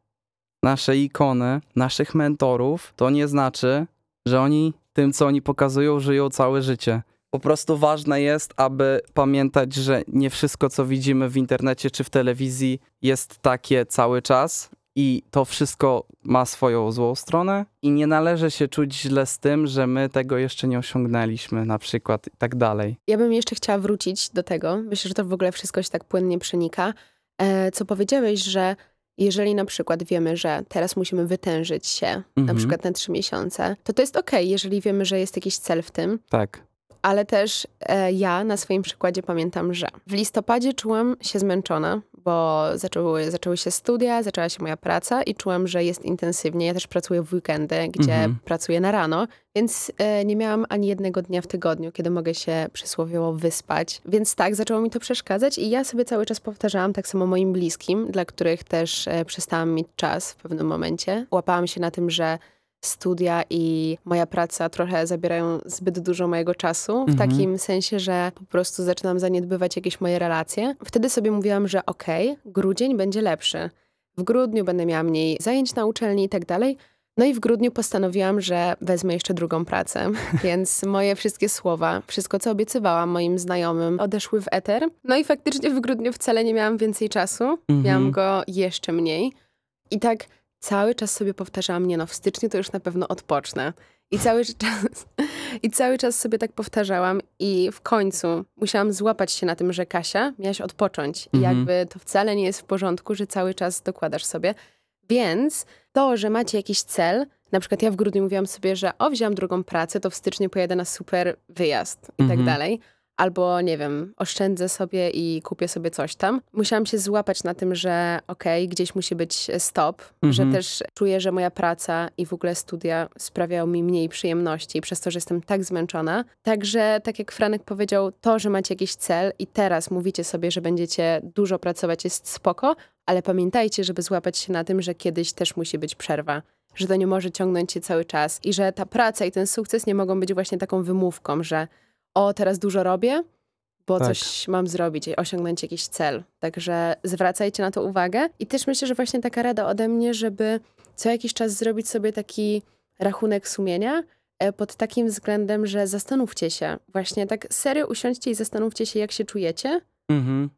nasze ikony, naszych mentorów, to nie znaczy, że oni tym, co oni pokazują, żyją całe życie. Po prostu ważne jest, aby pamiętać, że nie wszystko, co widzimy w internecie czy w telewizji, jest takie cały czas i to wszystko ma swoją złą stronę i nie należy się czuć źle z tym, że my tego jeszcze nie osiągnęliśmy, na przykład i tak dalej. Ja bym jeszcze chciała wrócić do tego. Myślę, że to w ogóle wszystko się tak płynnie przenika. E, co powiedziałeś, że jeżeli na przykład wiemy, że teraz musimy wytężyć się, mhm. na przykład na trzy miesiące, to to jest ok, jeżeli wiemy, że jest jakiś cel w tym. Tak ale też e, ja na swoim przykładzie pamiętam, że w listopadzie czułam się zmęczona, bo zaczęły, zaczęły się studia, zaczęła się moja praca i czułam, że jest intensywnie. Ja też pracuję w weekendy, gdzie mhm. pracuję na rano, więc e, nie miałam ani jednego dnia w tygodniu, kiedy mogę się przysłowiowo wyspać. Więc tak, zaczęło mi to przeszkadzać i ja sobie cały czas powtarzałam, tak samo moim bliskim, dla których też e, przestałam mieć czas w pewnym momencie. Łapałam się na tym, że studia i moja praca trochę zabierają zbyt dużo mojego czasu, w mhm. takim sensie, że po prostu zaczynam zaniedbywać jakieś moje relacje. Wtedy sobie mówiłam, że okej, okay, grudzień będzie lepszy. W grudniu będę miała mniej zajęć na uczelni i tak dalej. No i w grudniu postanowiłam, że wezmę jeszcze drugą pracę, więc moje wszystkie słowa, wszystko co obiecywałam moim znajomym odeszły w eter. No i faktycznie w grudniu wcale nie miałam więcej czasu, mhm. miałam go jeszcze mniej. I tak cały czas sobie powtarzałam, nie no, w styczniu to już na pewno odpocznę. I cały czas, i cały czas sobie tak powtarzałam i w końcu musiałam złapać się na tym, że Kasia, miałaś odpocząć. I mhm. jakby to wcale nie jest w porządku, że cały czas dokładasz sobie. Więc to, że macie jakiś cel, na przykład ja w grudniu mówiłam sobie, że o, wziąłam drugą pracę, to w styczniu pojadę na super wyjazd i tak mhm. tak dalej albo nie wiem, oszczędzę sobie i kupię sobie coś tam. Musiałam się złapać na tym, że okej, okay, gdzieś musi być stop, mhm. że też czuję, że moja praca i w ogóle studia sprawiają mi mniej przyjemności przez to, że jestem tak zmęczona. Także, tak jak Franek powiedział, to, że macie jakiś cel i teraz mówicie sobie, że będziecie dużo pracować, jest spoko, ale pamiętajcie, żeby złapać się na tym, że kiedyś też musi być przerwa że to nie może ciągnąć się cały czas i że ta praca i ten sukces nie mogą być właśnie taką wymówką, że o, teraz dużo robię, bo tak. coś mam zrobić, osiągnąć jakiś cel. Także zwracajcie na to uwagę. I też myślę, że właśnie taka rada ode mnie, żeby co jakiś czas zrobić sobie taki rachunek sumienia, e, pod takim względem, że zastanówcie się, właśnie tak serio usiądźcie i zastanówcie się, jak się czujecie. Mhm.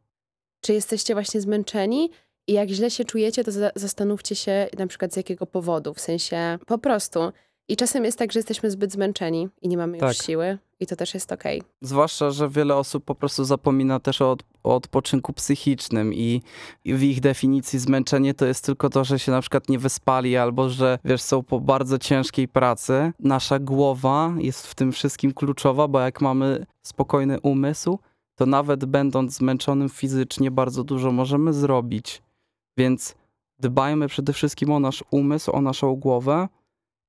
Czy jesteście właśnie zmęczeni? I jak źle się czujecie, to za zastanówcie się na przykład z jakiego powodu. W sensie po prostu i czasem jest tak, że jesteśmy zbyt zmęczeni i nie mamy już tak. siły i to też jest okej. Okay. Zwłaszcza, że wiele osób po prostu zapomina też o, o odpoczynku psychicznym i, i, w ich definicji zmęczenie to jest tylko to, że się na przykład nie wyspali albo że wiesz, są po bardzo ciężkiej pracy. Nasza głowa jest w tym wszystkim kluczowa, bo jak mamy spokojny umysł, to nawet będąc zmęczonym fizycznie bardzo dużo możemy zrobić. Więc dbajmy przede wszystkim o nasz umysł, o naszą głowę,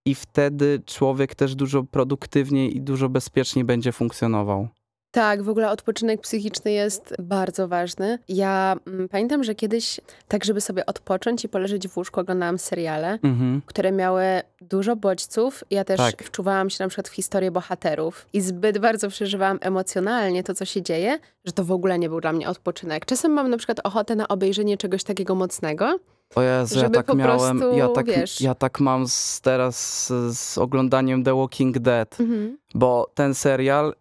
i wtedy człowiek też dużo produktywniej i dużo bezpieczniej będzie funkcjonował. Tak, w ogóle odpoczynek psychiczny jest bardzo ważny. Ja mm, pamiętam, że kiedyś, tak żeby sobie odpocząć i poleżeć w łóżku, oglądałam seriale, mhm. które miały dużo bodźców. Ja też tak. wczuwałam się na przykład w historię bohaterów i zbyt bardzo przeżywałam emocjonalnie to, co się dzieje, że to w ogóle nie był dla mnie odpoczynek. Czasem mam na przykład ochotę na obejrzenie czegoś takiego mocnego, o Jezu, ja tak miałem, prostu, ja, tak, wiesz... ja tak mam z, teraz z, z, oglądaniem The Walking Dead, mhm. bo ten serial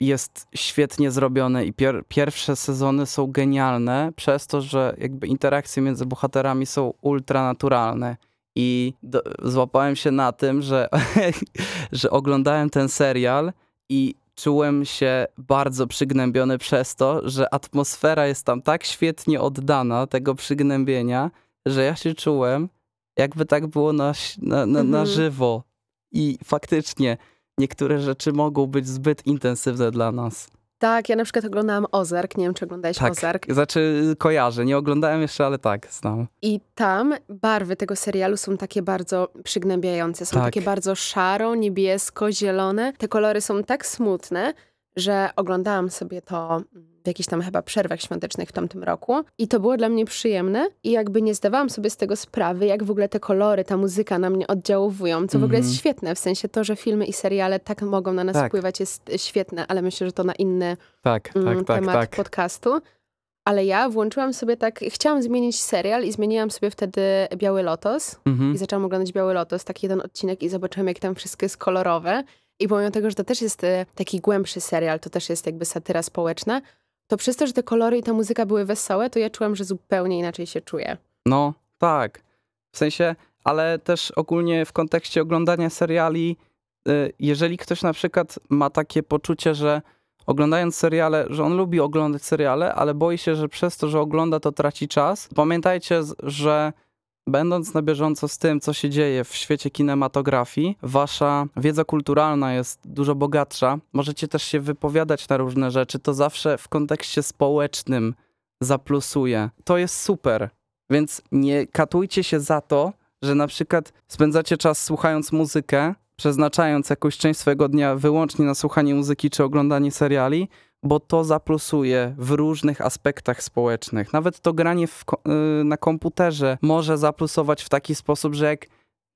jest świetnie zrobiony i pier pierwsze sezony są genialne przez to, że jakby interakcje między bohaterami są ultranaturalne. I do, złapałem się na tym, że, że oglądałem ten serial i czułem się bardzo przygnębiony przez to, że atmosfera jest tam tak świetnie oddana tego przygnębienia, że ja się czułem, jakby tak było na, na, na, na mhm. żywo. I faktycznie niektóre rzeczy mogą być zbyt intensywne dla nas. Tak, ja na przykład oglądałam Ozark, nie wiem czy oglądałeś tak, Ozark. Znaczy kojarzę, nie oglądałem jeszcze, ale tak, znam. I tam barwy tego serialu są takie bardzo przygnębiające, są tak. takie bardzo szaro, niebiesko, zielone. Te kolory są tak smutne, że oglądałam sobie to w jakichś tam chyba przerwach świątecznych w tamtym roku i to było dla mnie przyjemne i jakby nie zdawałam sobie z tego sprawy, jak w ogóle te kolory, ta muzyka na mnie oddziałowują, co w ogóle jest mhm. świetne, w sensie to, że filmy i seriale tak mogą na nas tak. wpływać jest świetne, ale myślę, że to na inny tak, tak, mm, tak temat tak, podcastu. Ale ja włączyłam sobie tak, chciałam zmienić serial i zmieniłam sobie wtedy Biały Lotos Mhm. i zaczęłam oglądać Biały Lotos, taki jeden odcinek i zobaczyłam, jak tam wszystko jest kolorowe. I pomimo tego, że to też jest e, taki głębszy serial, to też jest jakby satyra społeczna, to przez to, że te kolory i ta muzyka były wesołe, to ja czułam, że zupełnie inaczej się czuję. No, tak. W sensie, ale też ogólnie w kontekście oglądania seriali, y, jeżeli ktoś na przykład ma takie poczucie, że oglądając seriale, że on lubi oglądać seriale, ale boi się, że przez to, że ogląda, to traci czas. Pamiętajcie, że będąc na bieżąco z tym, co się dzieje w świecie kinematografii, wasza wiedza kulturalna jest dużo bogatsza. Możecie też się wypowiadać na różne rzeczy. To zawsze w kontekście społecznym zaplusuje. To jest super. Więc nie katujcie się za to, że na przykład spędzacie czas słuchając muzykę, przeznaczając jakąś część swojego dnia wyłącznie na słuchanie muzyki czy oglądanie seriali, bo to zaplusuje w różnych aspektach społecznych. Nawet to granie w, y, na komputerze może zaplusować w taki sposób, że jak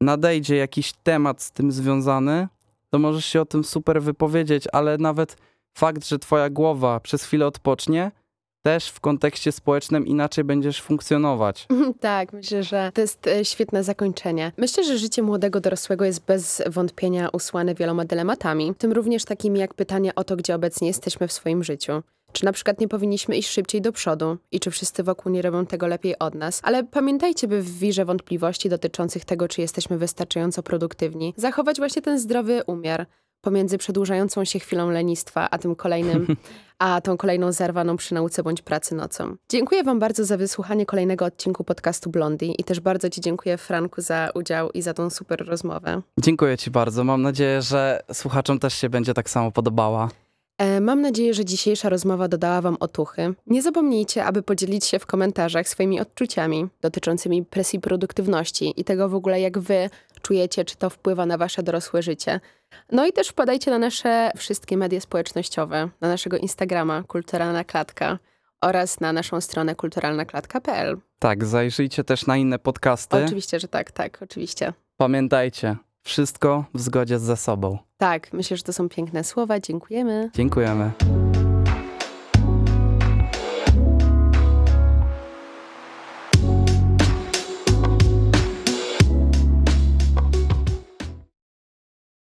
nadejdzie jakiś temat z tym związany, to możesz się o tym super wypowiedzieć, ale nawet fakt, że twoja głowa przez chwilę odpocznie, też w kontekście społecznym inaczej będziesz funkcjonować. Tak, myślę, że to jest e, świetne zakończenie. Myślę, że życie młodego dorosłego jest bez wątpienia usłane wieloma dylematami, w tym również takimi jak pytanie o to, gdzie obecnie jesteśmy w swoim życiu. Czy na przykład nie powinniśmy iść szybciej do przodu i czy wszyscy wokół nie robią tego lepiej od nas. Ale pamiętajcie, by w wirze wątpliwości dotyczących tego, czy jesteśmy wystarczająco produktywni, zachować właśnie ten zdrowy umiar pomiędzy przedłużającą się chwilą lenistwa, a tym kolejnym, a tą kolejną zerwaną przy nauce bądź pracy nocą. Dziękuję Wam bardzo za wysłuchanie kolejnego odcinku podcastu Blondie i też bardzo Ci dziękuję Franku za udział i za tą super rozmowę. Dziękuję Ci bardzo. Mam nadzieję, że słuchaczom też się będzie tak samo podobała. E, Mam nadzieję, że dzisiejsza rozmowa dodała Wam otuchy. Nie zapomnijcie, aby podzielić się w komentarzach swoimi odczuciami dotyczącymi presji produktywności i tego w ogóle, jak Wy czujecie, czy to wpływa na Wasze dorosłe życie. No i też wpadajcie na nasze wszystkie media społecznościowe, na naszego Instagrama Kulturalna Klatka oraz na naszą stronę kulturalnaklatka.pl. Tak, zajrzyjcie też na inne podcasty. Oczywiście, że tak, tak, oczywiście. Pamiętajcie, wszystko w zgodzie ze sobą. Tak, myślę, że to są piękne słowa. Dziękujemy. Dziękujemy.